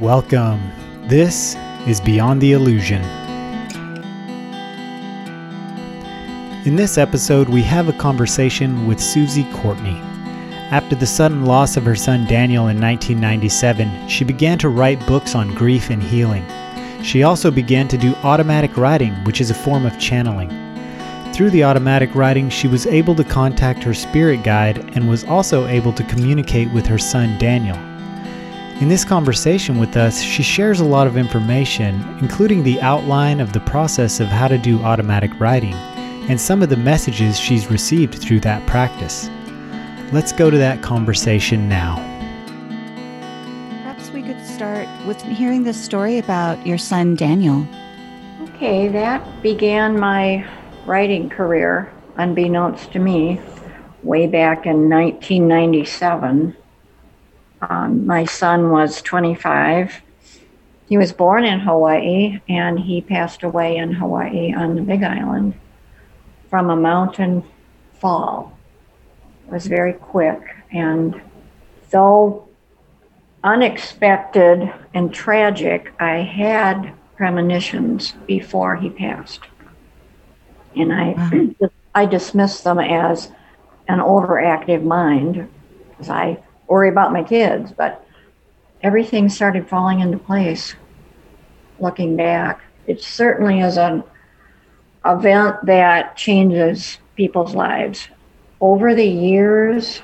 Welcome. This is Beyond the Illusion. In this episode, we have a conversation with Susie Courtney. After the sudden loss of her son Daniel in 1997, she began to write books on grief and healing. She also began to do automatic writing, which is a form of channeling. Through the automatic writing, she was able to contact her spirit guide and was also able to communicate with her son Daniel. In this conversation with us, she shares a lot of information, including the outline of the process of how to do automatic writing and some of the messages she's received through that practice. Let's go to that conversation now. Perhaps we could start with hearing the story about your son Daniel. Okay, that began my writing career, unbeknownst to me, way back in 1997. Um, my son was 25. He was born in Hawaii and he passed away in Hawaii on the Big Island from a mountain fall. It was very quick. And though unexpected and tragic, I had premonitions before he passed. And I, wow. I dismissed them as an overactive mind because I worry about my kids, but everything started falling into place looking back. It certainly is an event that changes people's lives. Over the years,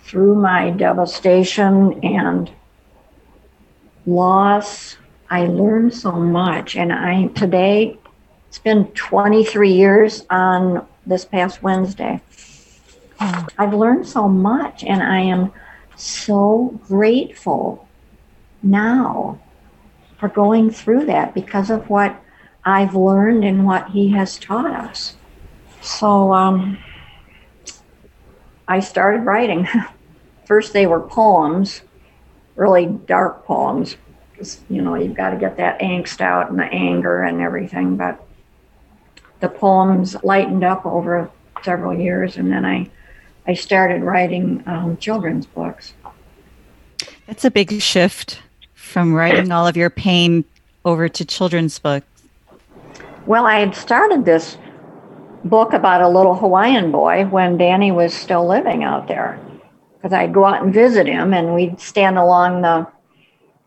through my devastation and loss, I learned so much. And I today, it's been 23 years on this past Wednesday. Oh. I've learned so much, and I am so grateful now for going through that because of what I've learned and what he has taught us. So um, I started writing. First, they were poems, really dark poems. Because, you know, you've got to get that angst out and the anger and everything. But the poems lightened up over several years, and then I I started writing um, children's books. That's a big shift from writing all of your pain over to children's books. Well, I had started this book about a little Hawaiian boy when Danny was still living out there. Because I'd go out and visit him, and we'd stand along the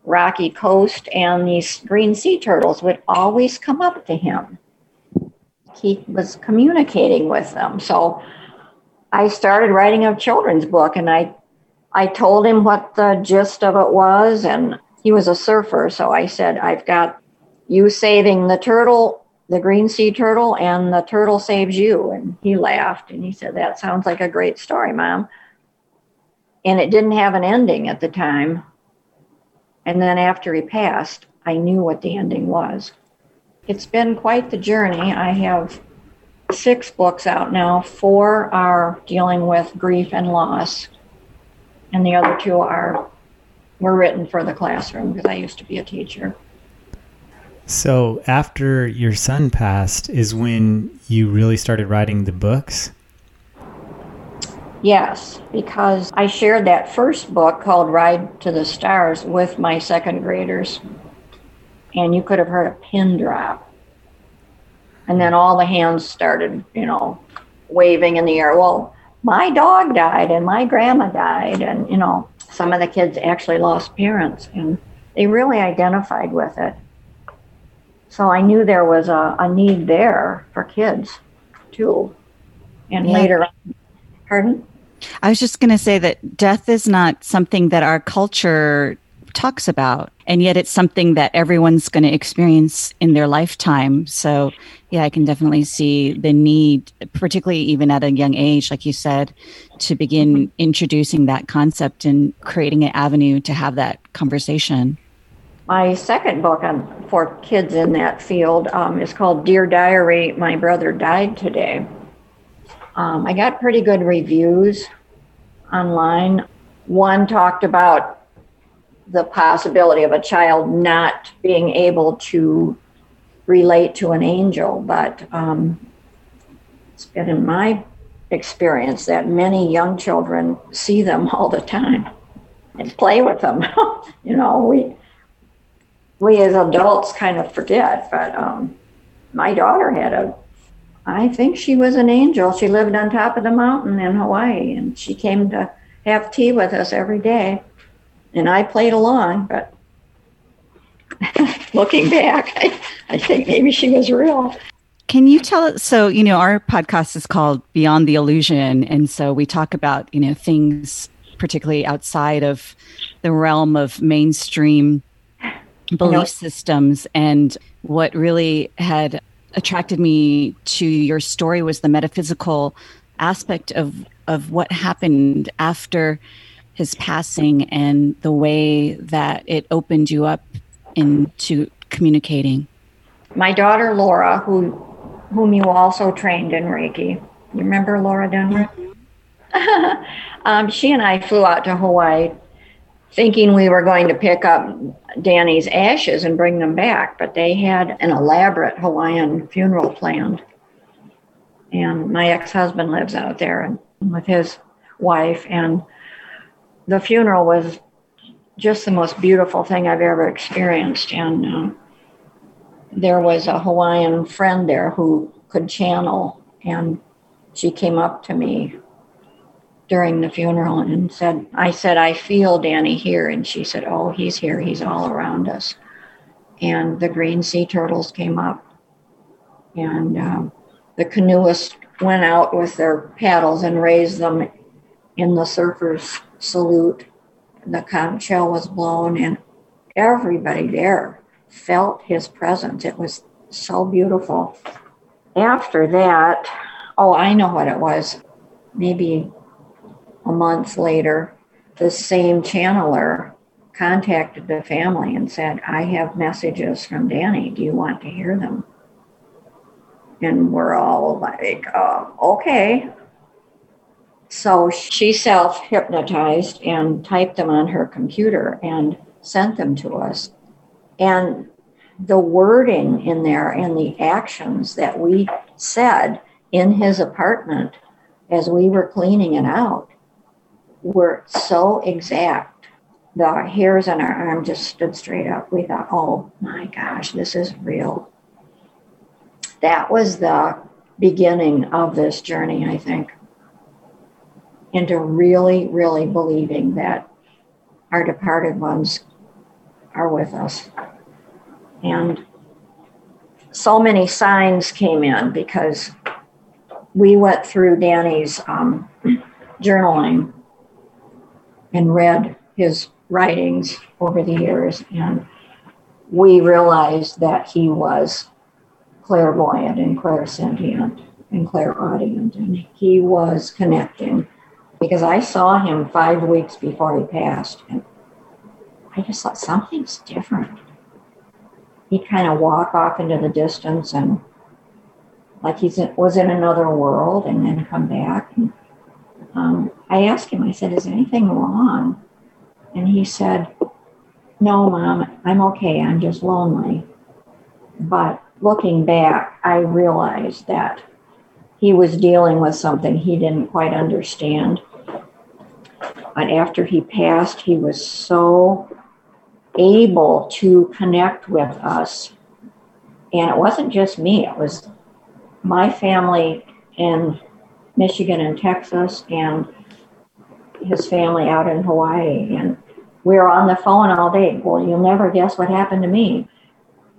rocky coast, and these green sea turtles would always come up to him. He was communicating with them. So I started writing a children's book and I I told him what the gist of it was and he was a surfer so I said I've got you saving the turtle the green sea turtle and the turtle saves you. And he laughed and he said that sounds like a great story mom. And it didn't have an ending at the time. And then after he passed I knew what the ending was. It's been quite the journey. I have six books out now. Four are dealing with grief and loss, and the other two are were written for the classroom because I used to be a teacher. So after your son passed is when you really started writing the books? Yes, because I shared that first book called Ride to the Stars with my second graders. And you could have heard a pin drop and then all the hands started, you know, waving in the air. Well, my dog died and my grandma died. And, you know, some of the kids actually lost parents and they really identified with it. So I knew there was a, a need there for kids too. And yeah. later on, pardon? I was just going to say that death is not something that our culture talks about and yet it's something that everyone's going to experience in their lifetime. So yeah i can definitely see the need particularly even at a young age like you said to begin introducing that concept and creating an avenue to have that conversation. My second book on, for kids in that field um, is called dear diary my brother died today. Um, i got pretty good reviews online. One talked about the possibility of a child not being able to relate to an angel, but um, it's been in my experience that many young children see them all the time and play with them. you know, we we as adults kind of forget, but um, my daughter had a, I think she was an angel. She lived on top of the mountain in Hawaii and she came to have tea with us every day. And I played along, but looking back, I, I think maybe she was real. Can you tell us? So, you know, our podcast is called Beyond the Illusion. And so we talk about, you know, things particularly outside of the realm of mainstream belief systems. And what really had attracted me to your story was the metaphysical aspect of, of what happened after his passing and the way that it opened you up into communicating. My daughter Laura, who whom you also trained in Reiki. You remember Laura Denver? um, she and I flew out to Hawaii thinking we were going to pick up Danny's ashes and bring them back, but they had an elaborate Hawaiian funeral planned. And my ex husband lives out there and with his wife, and the funeral was just the most beautiful thing I've ever experienced. And uh, there was a Hawaiian friend there who could channel, and she came up to me during the funeral and said, I said, I feel Danny here. And she said, Oh, he's here. He's all around us. And the green sea turtles came up, and um, the canoeists went out with their paddles and raised them in the surfers' salute. The conch shell was blown, and everybody there felt his presence. It was so beautiful. After that, oh, I know what it was. Maybe a month later, the same channeler contacted the family and said, I have messages from Danny. Do you want to hear them? And we're all like, uh, okay. So she self hypnotized and typed them on her computer and sent them to us. And the wording in there and the actions that we said in his apartment as we were cleaning it out were so exact. The hairs on our arm just stood straight up. We thought, oh my gosh, this is real. That was the beginning of this journey, I think, into really, really believing that our departed ones are with us. And so many signs came in because we went through Danny's um, journaling and read his writings over the years, and we realized that he was clairvoyant and clairsentient and clairaudient, and he was connecting because I saw him five weeks before he passed, and I just thought something's different he'd kind of walk off into the distance and like he was in another world and then come back. And, um, I asked him, I said, is anything wrong? And he said, no, mom, I'm okay. I'm just lonely. But looking back, I realized that he was dealing with something he didn't quite understand. But after he passed, he was so able to connect with us. And it wasn't just me, it was my family in Michigan and Texas and his family out in Hawaii. And we were on the phone all day. Well, you'll never guess what happened to me.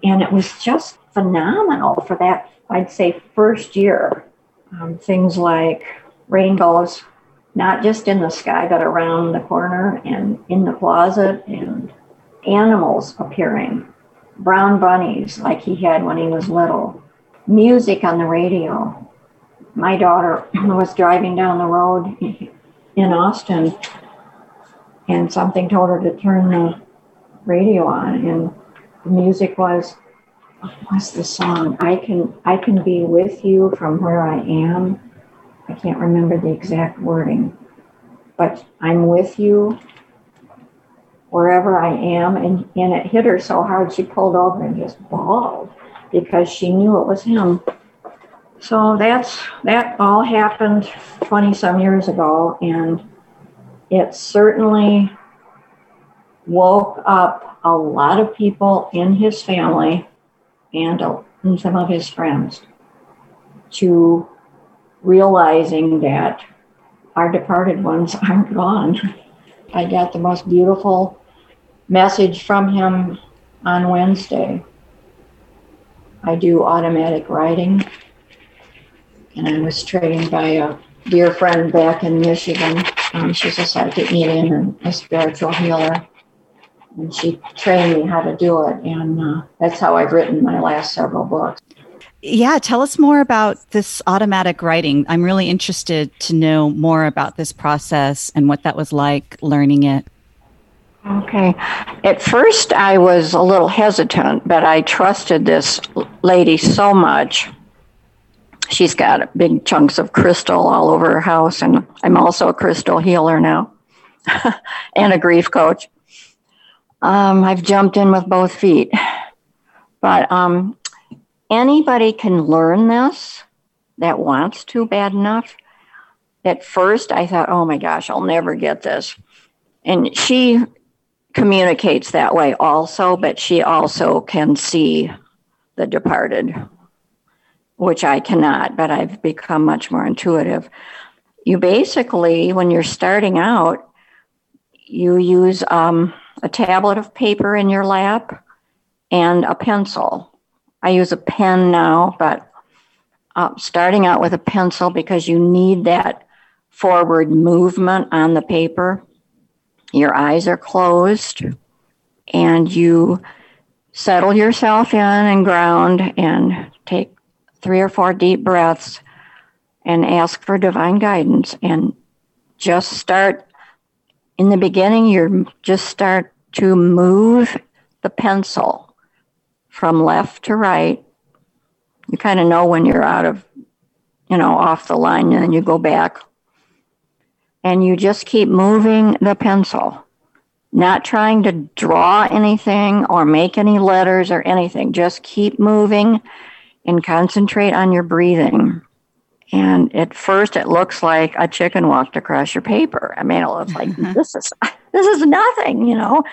And it was just phenomenal for that, I'd say, first year. Um, things like rainbows, not just in the sky, but around the corner and in the closet and animals appearing, brown bunnies like he had when he was little, music on the radio. My daughter was driving down the road in Austin and something told her to turn the radio on and the music was what's the song? I can i can be with you from where i am i can't remember the exact wording but i'm with you wherever I am. And, and it hit her so hard, she pulled over and just bawled because she knew it was him. So that's that all happened 20 some years ago. And it certainly woke up a lot of people in his family and, and some of his friends to realizing that our departed ones aren't gone. I got the most beautiful message from him on Wednesday. I do automatic writing, and I was trained by a dear friend back in Michigan. Um, she's a psychic medium and a spiritual healer. And she trained me how to do it. And uh, that's how I've written my last several books. Yeah, tell us more about this automatic writing. I'm really interested to know more about this process and what that was like learning it. Okay. At first, I was a little hesitant, but I trusted this lady so much. She's got big chunks of crystal all over her house, and I'm also a crystal healer now and a grief coach. Um, I've jumped in with both feet. But um, anybody can learn this that wants to bad enough. At first, I thought, oh my gosh, I'll never get this. And she communicates that way also, but she also can see the departed, which I cannot, but I've become much more intuitive. You basically, when you're starting out, you use um, a tablet of paper in your lap and a pencil I use a pen now, but uh, starting out with a pencil because you need that forward movement on the paper. Your eyes are closed and you settle yourself in and ground and take three or four deep breaths and ask for divine guidance and just start in the beginning you're just start to move the pencil from left to right. You kind of know when you're out of, you know, off the line, and then you go back. And you just keep moving the pencil, not trying to draw anything or make any letters or anything. Just keep moving and concentrate on your breathing. And at first, it looks like a chicken walked across your paper. I mean, it looks like this is this is nothing, you know.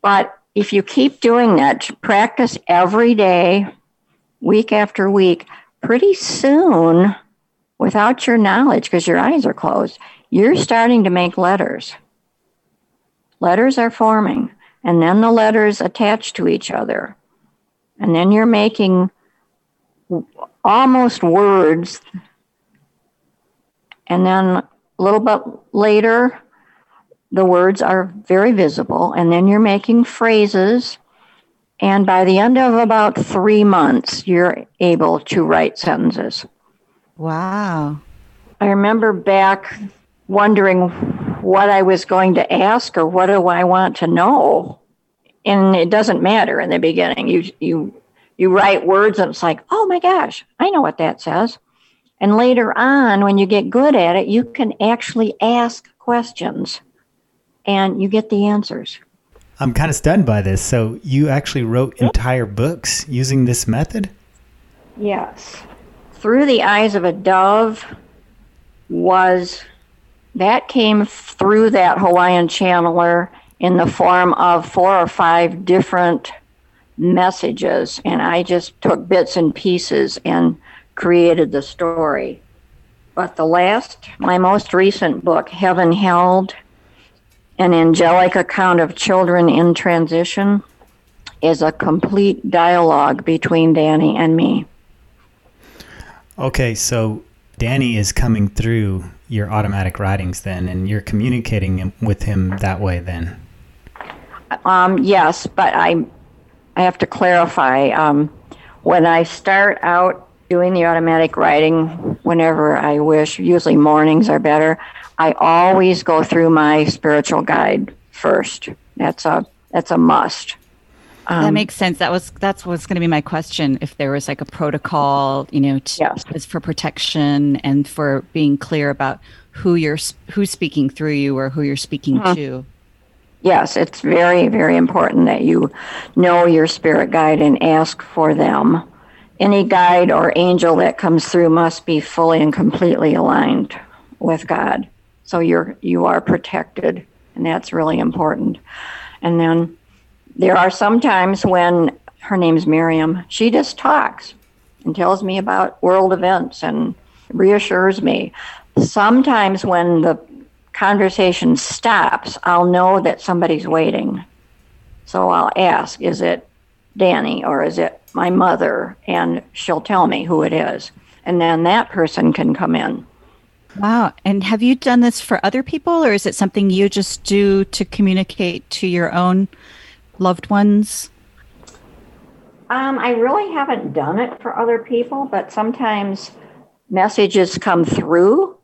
But if you keep doing that, practice every day, week after week, pretty soon, without your knowledge, because your eyes are closed, you're starting to make letters. Letters are forming, and then the letters attach to each other. And then you're making almost words. And then a little bit later, the words are very visible, and then you're making phrases. And by the end of about three months, you're able to write sentences. Wow. I remember back wondering what I was going to ask or what do I want to know. And it doesn't matter in the beginning. You you you write words and it's like, oh my gosh, I know what that says. And later on, when you get good at it, you can actually ask questions and you get the answers. I'm kind of stunned by this. So you actually wrote entire books using this method? Yes. Through the Eyes of a Dove was that came through that Hawaiian channeler in the form of four or five different messages. And I just took bits and pieces and created the story. But the last, my most recent book, Heaven Held, an angelic account of children in transition is a complete dialogue between Danny and me. Okay, so Danny is coming through your automatic writings then, and you're communicating with him that way then. Um, yes, but I, I have to clarify. Um, when I start out doing the automatic writing, whenever I wish, usually mornings are better. I always go through my spiritual guide first. That's a that's a must. Um, that makes sense. That was that's what's going to be my question. If there was like a protocol, you know, to, yes. for protection and for being clear about who you're who's speaking through you or who you're speaking mm-hmm. to. Yes, it's very very important that you know your spirit guide and ask for them. Any guide or angel that comes through must be fully and completely aligned with God. So you're you are protected, and that's really important. And then there are some times when her name's Miriam, she just talks and tells me about world events and reassures me. Sometimes when the conversation stops, I'll know that somebody's waiting. So I'll ask, is it Danny or is it my mother? And she'll tell me who it is. And then that person can come in. Wow. And have you done this for other people or is it something you just do to communicate to your own loved ones? Um, I really haven't done it for other people, but sometimes messages come through.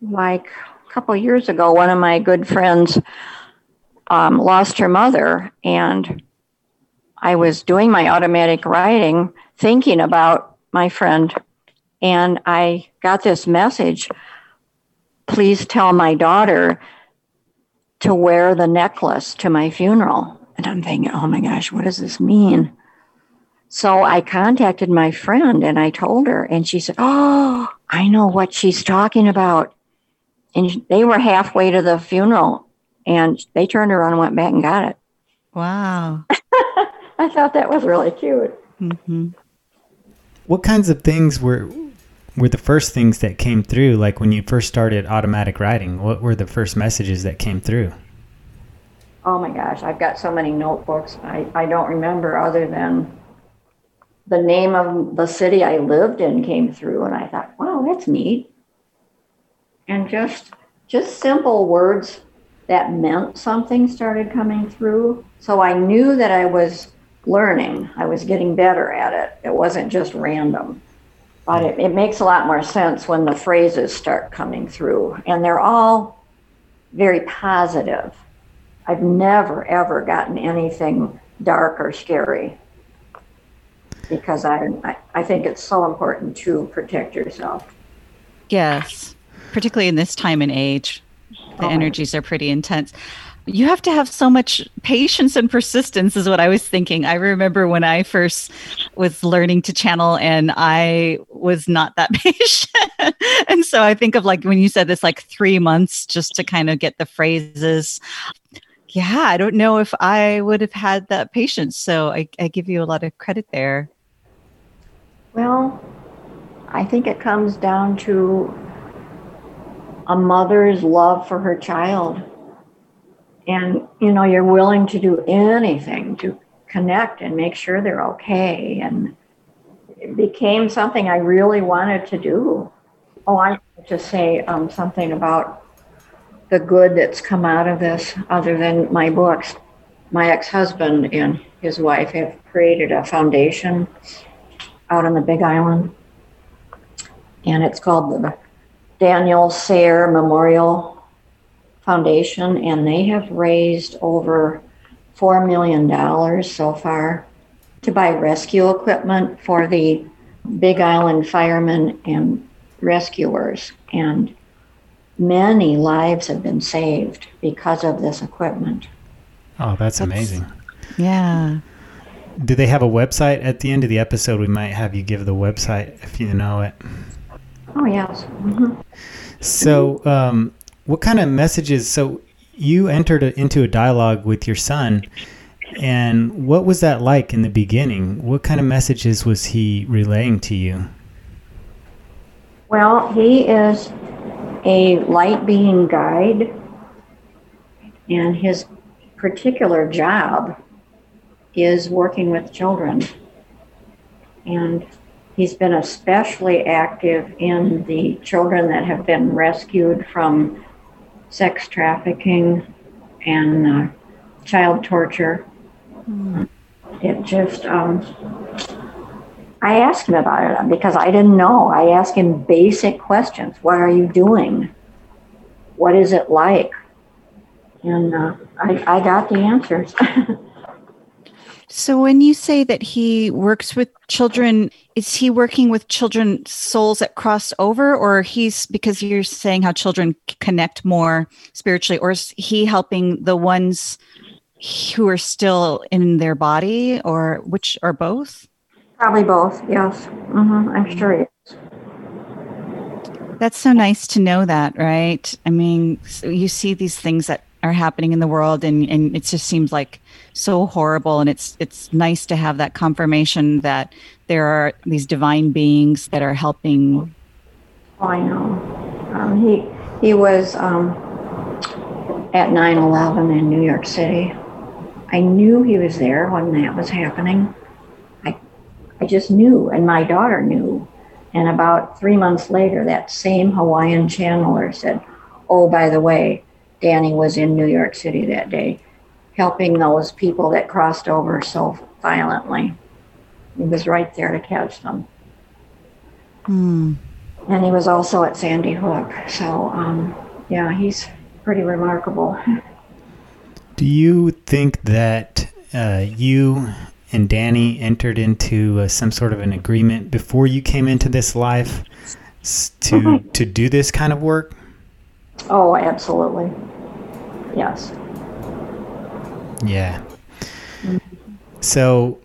Like a couple years ago, one of my good friends um, lost her mother, and I was doing my automatic writing, thinking about my friend, and I got this message please tell my daughter to wear the necklace to my funeral. And I'm thinking, oh my gosh, what does this mean? So I contacted my friend and I told her, and she said, Oh, I know what she's talking about. And they were halfway to the funeral and they turned around and went back and got it. Wow. I thought that was really cute. Mm-hmm. What kinds of things were were the first things that came through? Like when you first started automatic writing, what were the first messages that came through? Oh my gosh, I've got so many notebooks. I, I don't remember other than the name of the city I lived in came through, and I thought, wow, that's neat. And just just simple words that meant something started coming through. So I knew that I was learning. I was getting better at it. It wasn't just random. But it, it makes a lot more sense when the phrases start coming through. And they're all very positive. I've never, ever gotten anything dark or scary because I, I, think it's so important to protect yourself. Yes, particularly in this time and age, the oh. energies are pretty intense. You have to have so much patience and persistence, is what I was thinking. I remember when I first was learning to channel and I was not that patient. and so I think of like when you said this, like three months just to kind of get the phrases yeah, I don't know if I would have had that patience. So I, I, give you a lot of credit there. Well, I think it comes down to a mother's love for her child. And, you know, you're willing to do anything to connect and make sure they're okay. And it became something I really wanted to do. Oh, I want to say um, something about the good that's come out of this, other than my books. My ex husband and his wife have created a foundation out on the Big Island. And it's called the Daniel Sayre Memorial Foundation. And they have raised over $4 million so far to buy rescue equipment for the Big Island firemen and rescuers. And many lives have been saved because of this equipment. Oh, that's, that's amazing. Yeah. Do they have a website at the end of the episode? We might have you give the website if you know it. Oh, yes. Mm-hmm. So, um, what kind of messages? So, you entered a, into a dialogue with your son, and what was that like in the beginning? What kind of messages was he relaying to you? Well, he is a light being guide, and his particular job is working with children. And he's been especially active in the children that have been rescued from sex trafficking and uh, child torture. Mm. It just, um, I asked him about it because I didn't know. I asked him basic questions What are you doing? What is it like? And uh, I, I got the answers. So, when you say that he works with children, is he working with children souls that cross over, or he's because you're saying how children connect more spiritually, or is he helping the ones who are still in their body, or which are both? Probably both, yes. Mm-hmm. I'm sure he is. That's so nice to know that, right? I mean, so you see these things that are happening in the world and, and it just seems like so horrible. And it's it's nice to have that confirmation that there are these divine beings that are helping. Oh, i know. Um, he he was um, at 9-11 in new york city. I knew he was there when that was happening. I i just knew and my daughter knew. And about three months later that same hawaiian channeler said oh by the way Danny was in New York City that day, helping those people that crossed over so violently. He was right there to catch them. Hmm. And he was also at Sandy Hook. So, um, yeah, he's pretty remarkable. Do you think that uh, you and Danny entered into uh, some sort of an agreement before you came into this life to to do this kind of work? Oh, absolutely. Yes. Yeah. So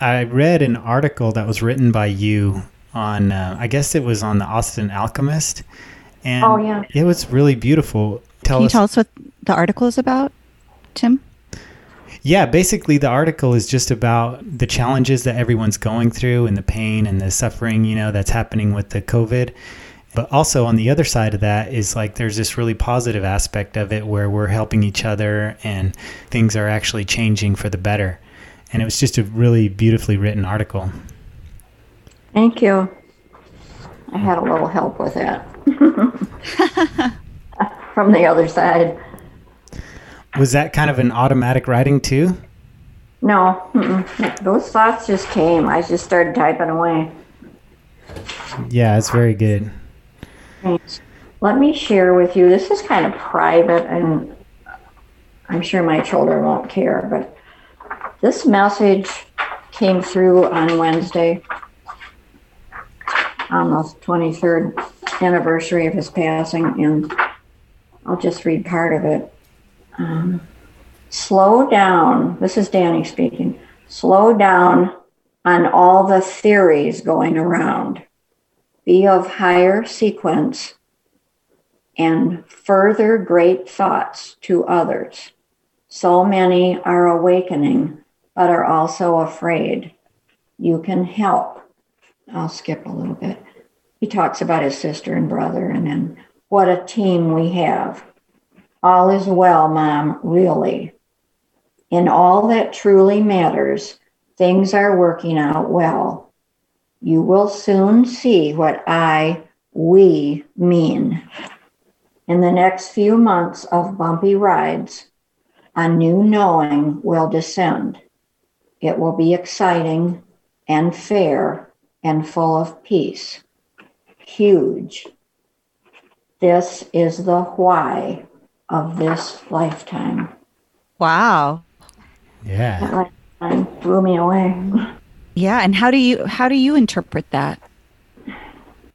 I read an article that was written by you on, uh, I guess it was on the Austin Alchemist. And oh, yeah. it was really beautiful. Tell Can you us, tell us what the article is about, Tim? Yeah, basically, the article is just about the challenges that everyone's going through and the pain and the suffering, you know, that's happening with the COVID. But also on the other side of that is like there's this really positive aspect of it where we're helping each other and things are actually changing for the better. And it was just a really beautifully written article. Thank you. I had a little help with that from the other side. Was that kind of an automatic writing too? No, mm-mm. those thoughts just came. I just started typing away. Yeah, it's very good. Let me share with you. This is kind of private, and I'm sure my children won't care, but this message came through on Wednesday, on the 23rd anniversary of his passing, and I'll just read part of it. Um, slow down. This is Danny speaking. Slow down on all the theories going around be of higher sequence, and further great thoughts to others. So many are awakening, but are also afraid. You can help. I'll skip a little bit. He talks about his sister and brother, and then what a team we have. All is well, Mom, really. In all that truly matters, things are working out well. You will soon see what I, we mean. In the next few months of bumpy rides, a new knowing will descend. It will be exciting and fair and full of peace. Huge. This is the why of this lifetime. Wow. Yeah. That lifetime blew me away. Yeah, and how do you how do you interpret that?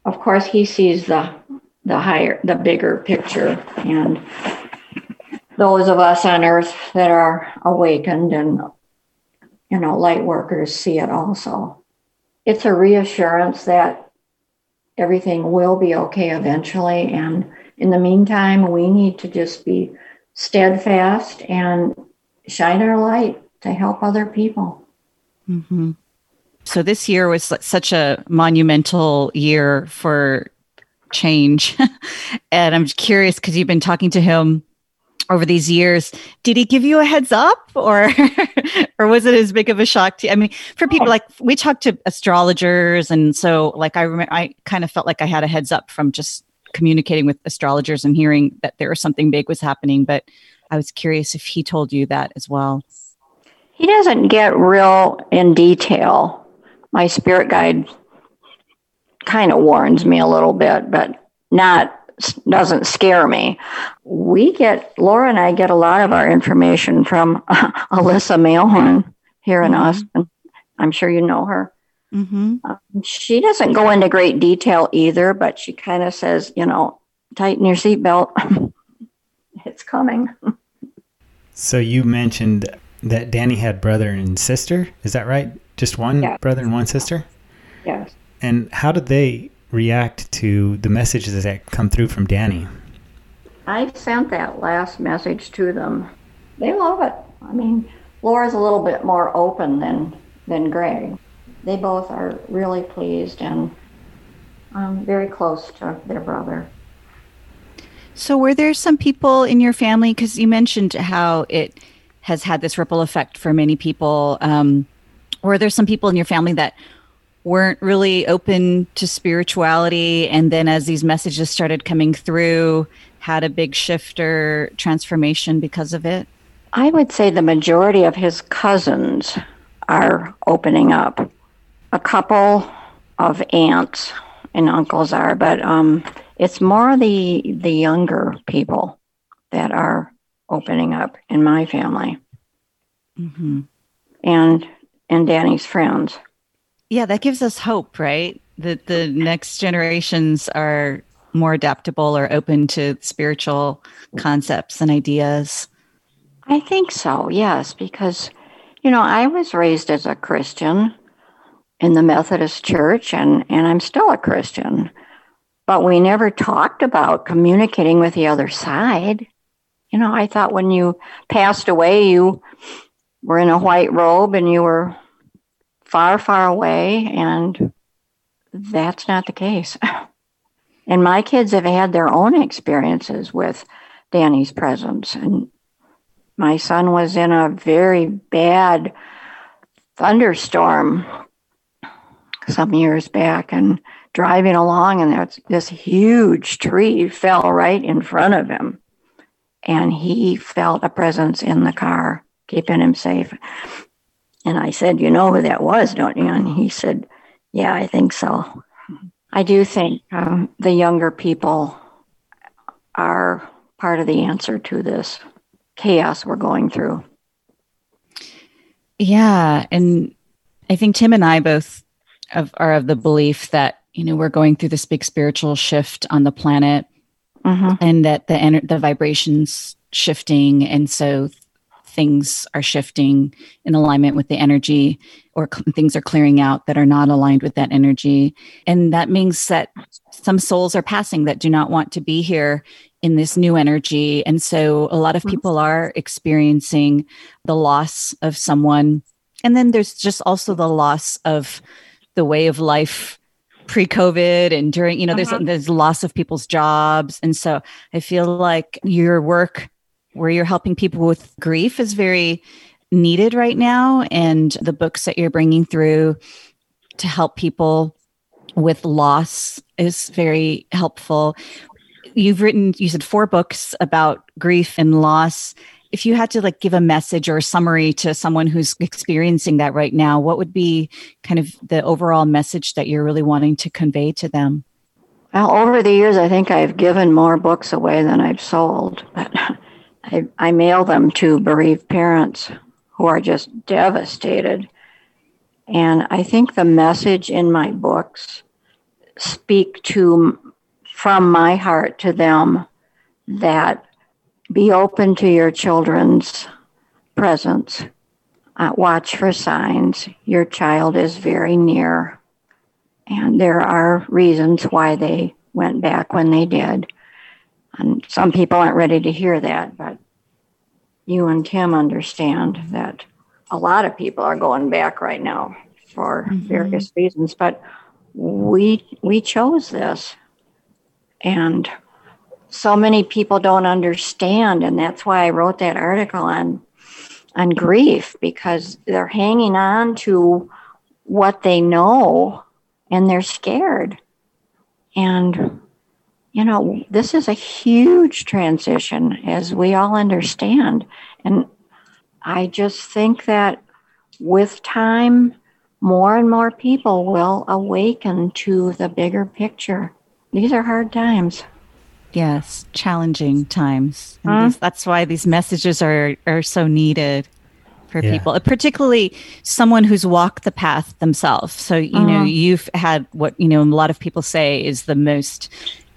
Of course, he sees the the higher the bigger picture and those of us on earth that are awakened and you know light workers see it also it's a reassurance that everything will be okay eventually and in the meantime we need to just be steadfast and shine our light to help other people mm-hmm. So this year was such a monumental year for change. and I'm curious because you've been talking to him over these years. Did he give you a heads up or or was it as big of a shock to you? I mean, for people oh. like we talked to astrologers and so like I remember I kind of felt like I had a heads up from just communicating with astrologers and hearing that there was something big was happening, but I was curious if he told you that as well. He doesn't get real in detail my spirit guide kind of warns me a little bit, but not doesn't scare me. We get Laura and I get a lot of our information from uh, Alyssa Mailhorn here in mm-hmm. Austin. I'm sure you know her. Mm-hmm. Um, she doesn't go into great detail either, but she kind of says, you know, tighten your seatbelt. it's coming. So you mentioned that Danny had brother and sister. Is that right? Just one yes. brother and one sister? Yes. And how did they react to the messages that come through from Danny? I sent that last message to them. They love it. I mean, Laura's a little bit more open than than Greg. They both are really pleased and um, very close to their brother. So, were there some people in your family? Because you mentioned how it has had this ripple effect for many people. Um, were there some people in your family that weren't really open to spirituality, and then as these messages started coming through, had a big shift or transformation because of it? I would say the majority of his cousins are opening up. A couple of aunts and uncles are, but um, it's more the the younger people that are opening up in my family, mm-hmm. and and Danny's friends. Yeah, that gives us hope, right? That the next generations are more adaptable or open to spiritual concepts and ideas. I think so, yes, because you know, I was raised as a Christian in the Methodist Church and and I'm still a Christian. But we never talked about communicating with the other side. You know, I thought when you passed away you were in a white robe and you were far far away and that's not the case. and my kids have had their own experiences with Danny's presence and my son was in a very bad thunderstorm some years back and driving along and there's this huge tree fell right in front of him and he felt a presence in the car keeping him safe and i said you know who that was don't you and he said yeah i think so i do think um, the younger people are part of the answer to this chaos we're going through. Yeah. And I think Tim and I both have, are of the belief that, you know, we're going through this big spiritual shift on the planet mm-hmm. and that the, the vibrations shifting. And so things are shifting in alignment with the energy or cl- things are clearing out that are not aligned with that energy. And that means that some souls are passing that do not want to be here in this new energy. And so a lot of people are experiencing the loss of someone. And then there's just also the loss of the way of life pre-covid and during you know uh-huh. there's there's loss of people's jobs and so i feel like your work where you're helping people with grief is very needed right now. And the books that you're bringing through to help people with loss is very helpful. You've written you said four books about grief and loss. If you had to like give a message or a summary to someone who's experiencing that right now what would be kind of the overall message that you're really wanting to convey to them? Well over the years i think i've given more books away than i've sold but i, I mail them to bereaved parents who are just devastated and i think the message in my books speak to from my heart to them that be open to your children's presence. Uh, watch for signs. Your child is very near. And there are reasons why they went back when they did. And some people aren't ready to hear that, but you and Tim understand that a lot of people are going back right now for mm-hmm. various reasons. But we we chose this and so many people don't understand. And that's why I wrote that article on, on grief, because they're hanging on to what they know and they're scared. And, you know, this is a huge transition, as we all understand. And I just think that with time, more and more people will awaken to the bigger picture these are hard times. Yes, challenging times. Huh? These, that's why these messages are are so needed for yeah. people, particularly someone who's walked the path themselves. So, you uh-huh. know, you've had what, you know, a lot of people say is the most,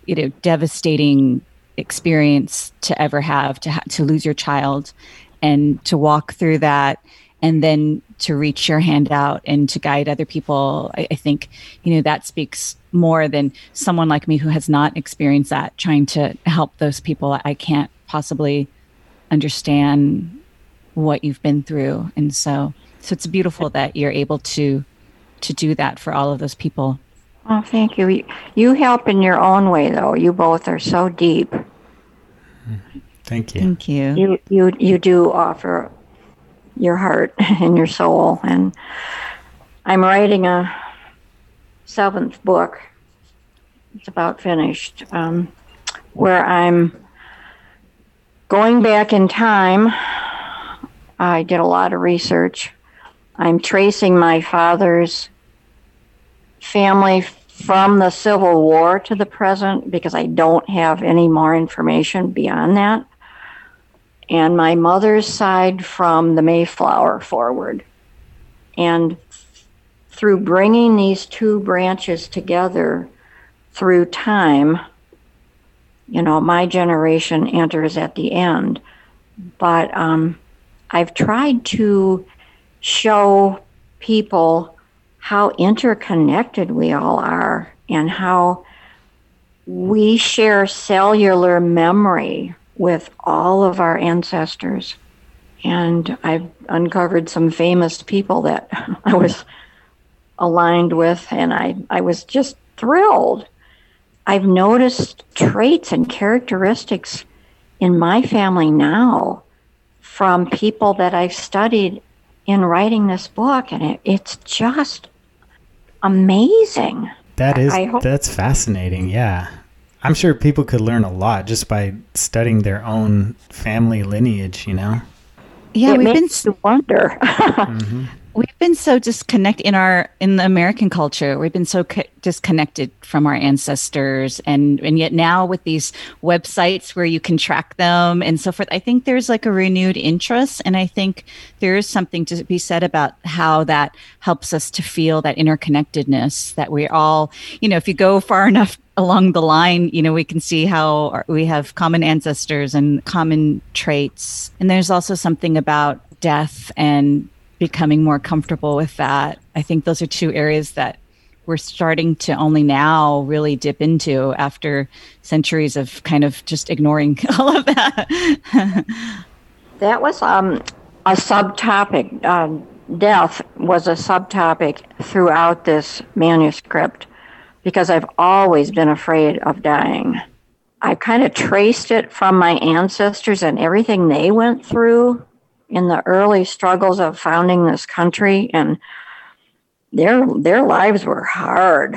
you know, devastating experience to ever have to ha- to lose your child and to walk through that and then to reach your hand out and to guide other people. I, I think, you know, that speaks more than someone like me who has not experienced that, trying to help those people. I can't possibly understand what you've been through. And so, so it's beautiful that you're able to to do that for all of those people. Oh, thank you. You help in your own way, though. You both are so deep. Thank you. Thank you. You you you do offer your heart and your soul, and I'm writing a seventh book. It's about finished, um, where I'm going back in time. I did a lot of research. I'm tracing my father's family from the Civil War to the present because I don't have any more information beyond that. And my mother's side from the Mayflower forward. And through bringing these two branches together through time, you know, my generation enters at the end. But um, I've tried to show people how interconnected we all are and how we share cellular memory with all of our ancestors. And I've uncovered some famous people that I was aligned with, and I, I was just thrilled. I've noticed traits and characteristics in my family now from people that I've studied in writing this book, and it, it's just amazing. That is hope- that's fascinating. Yeah. I'm sure people could learn a lot just by studying their own family lineage, you know. Yeah, it we've been to wonder. mm-hmm. We've been so disconnected in our in the American culture. We've been so co- disconnected from our ancestors, and and yet now with these websites where you can track them and so forth, I think there's like a renewed interest, and I think there is something to be said about how that helps us to feel that interconnectedness that we all, you know, if you go far enough along the line, you know, we can see how we have common ancestors and common traits, and there's also something about death and becoming more comfortable with that. I think those are two areas that we're starting to only now really dip into after centuries of kind of just ignoring all of that. that was um, a subtopic. Um, death was a subtopic throughout this manuscript because I've always been afraid of dying. I kind of traced it from my ancestors and everything they went through in the early struggles of founding this country and their their lives were hard.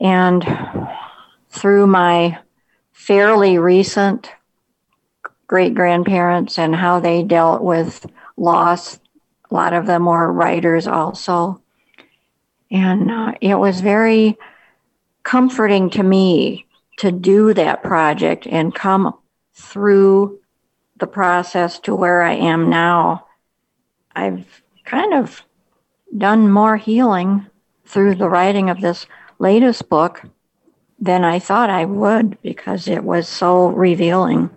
And through my fairly recent great grandparents and how they dealt with loss a lot of them were writers also. And uh, it was very comforting to me to do that project and come through the process to where I am now, I've kind of done more healing through the writing of this latest book than I thought I would because it was so revealing.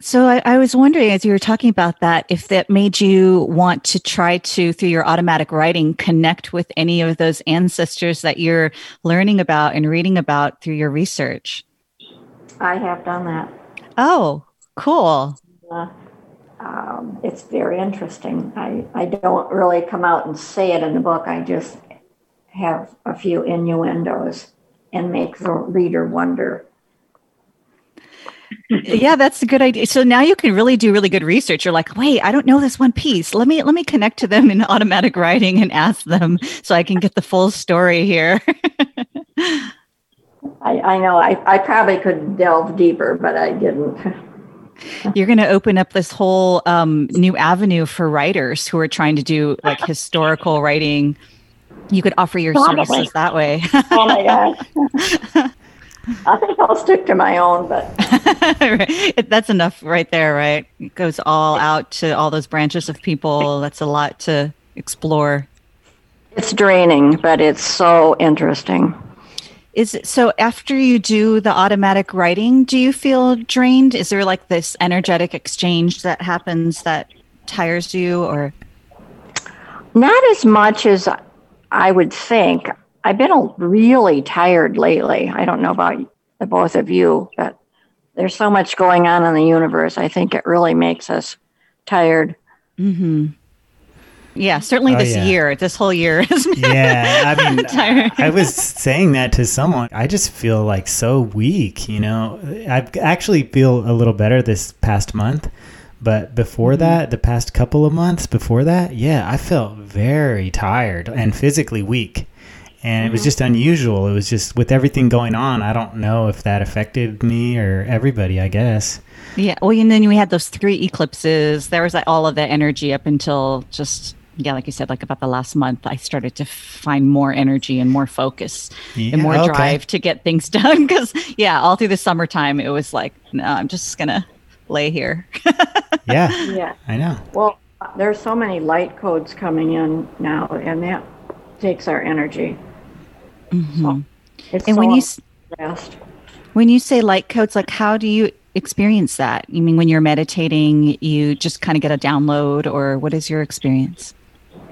So I, I, was wondering, as you were talking about that, if that made you want to try to, through your automatic writing, connect with any of those ancestors that you're learning about and reading about through your research. I have done that. Oh, cool. Uh, um, it's very interesting. I, I don't really come out and say it in the book. I just have a few innuendos and make the reader wonder. yeah, that's a good idea. So now you can really do really good research. You're like, wait, I don't know this one piece. Let me let me connect to them in automatic writing and ask them so I can get the full story here. I, I know I, I probably could delve deeper, but I didn't. You're going to open up this whole um, new avenue for writers who are trying to do like historical writing. You could offer your services that way. oh my gosh. I think I'll stick to my own, but that's enough right there, right? It goes all out to all those branches of people. That's a lot to explore. It's draining, but it's so interesting. Is so after you do the automatic writing, do you feel drained? Is there like this energetic exchange that happens that tires you or Not as much as I would think. I've been really tired lately. I don't know about the both of you, but there's so much going on in the universe. I think it really makes us tired. Mm-hmm. Yeah, certainly Oh, this yeah. year, this whole year has been Yeah, I mean, tiring. I was saying that to someone. I just feel like so weak, you know. I actually feel a little better this past month, but before mm-hmm. that, the past couple of months before that, yeah, I felt very tired and physically weak. And it was mm-hmm. just unusual. It was just with everything going on, I don't know if that affected me or everybody, I guess. Yeah. Well, and then we had those three eclipses. There was like, all of that energy up until just, yeah, like you said, like about the last month, I started to find more energy and more focus Yeah, and more okay. drive to get things done. Because, yeah, all through the summertime, it was like, no, I'm just going to lay here. Yeah, Yeah. I know. Well, there's so many light codes coming in now, and that takes our energy. Mm-hmm. So it's and when you s- fast. when you say light codes, like how do you experience that? You mean when you're meditating, you just kind of get a download, or what is your experience?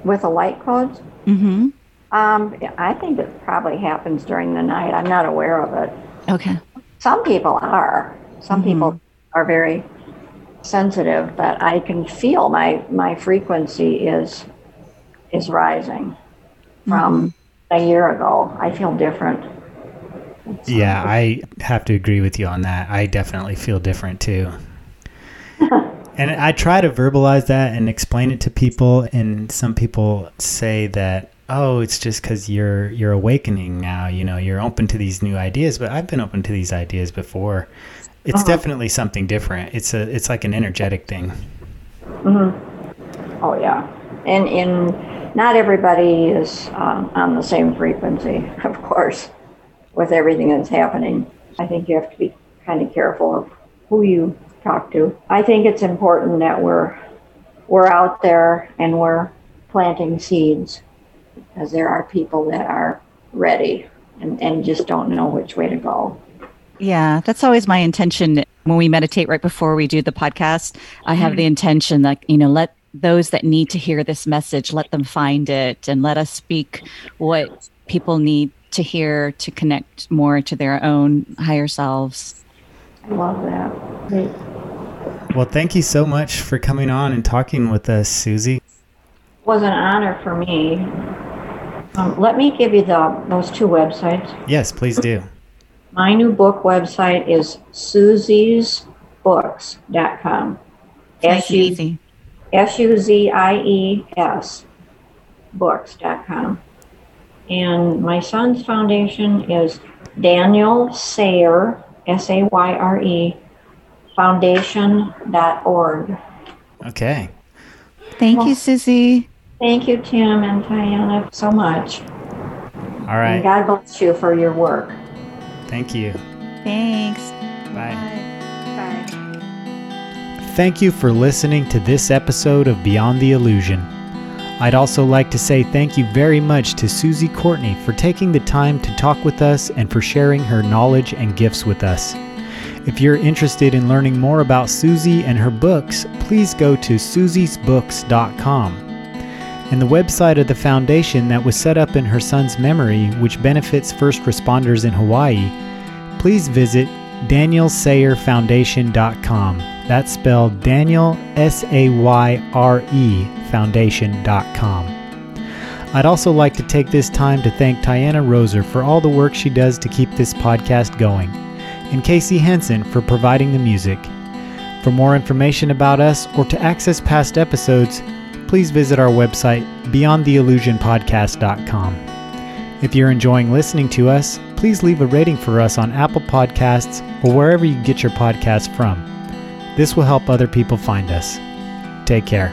With the light codes, Mm-hmm. um, I think it probably happens during the night. I'm not aware of it. Okay. Some people are. Some people are very sensitive, but I can feel my my frequency is is rising from a year ago. I feel different. Yeah, I have to agree with you on that. I definitely feel different too. And I try to verbalize that and explain it to people and some people say that oh, it's just cuz you're you're awakening now, you know, you're open to these new ideas, but I've been open to these ideas before. It's definitely something different. It's a it's like an energetic thing. Hmm. Oh yeah, and in not everybody is um, on the same frequency, of course, with everything that's happening. I think you have to be kind of careful of who you talk to. I think it's important that we're we're out there and we're planting seeds because there are people that are ready and, and just don't know which way to go. Yeah, that's always my intention when we meditate right before we do the podcast. I have the mm. intention that, you know, let those that need to hear this message, let them find it and let us speak what people need to hear to connect more to their own higher selves. I love that. Great. Well, thank you so much for coming on and talking with us, Susie. It was an honor for me. Um, let me give you the those two websites. Yes, please do. My new book website is suziesbooks.com. Nice and easy. S U Z I E S books.com. And my son's foundation is Daniel Sayre, S A Y R E, foundation.org. Okay. Thank you, Susie. Thank you, Tim and Tiana, so much. All right. And. God bless you for your work. Thank you. Thanks. Bye. Bye. Thank you for listening to this episode of Beyond the Illusion. I'd also like to say thank you very much to Susie Courtney for taking the time to talk with us and for sharing her knowledge and gifts with us. If you're interested in learning more about Susie and her books, please go to suziesbooks.com. And the website of the foundation that was set up in her son's memory, which benefits first responders in Hawaii, please visit danielsayrefoundation.com. That's spelled Daniel S A Y R E foundation.com. I'd also like to take this time to thank Tiana Roser for all the work she does to keep this podcast going, and Casey Henson for providing the music. For more information about us or to access past episodes, please visit our website, beyondtheillusionpodcast.com. If you're enjoying listening to us, please leave a rating for us on Apple Podcasts or wherever you get your podcasts from. This will help other people find us. Take care.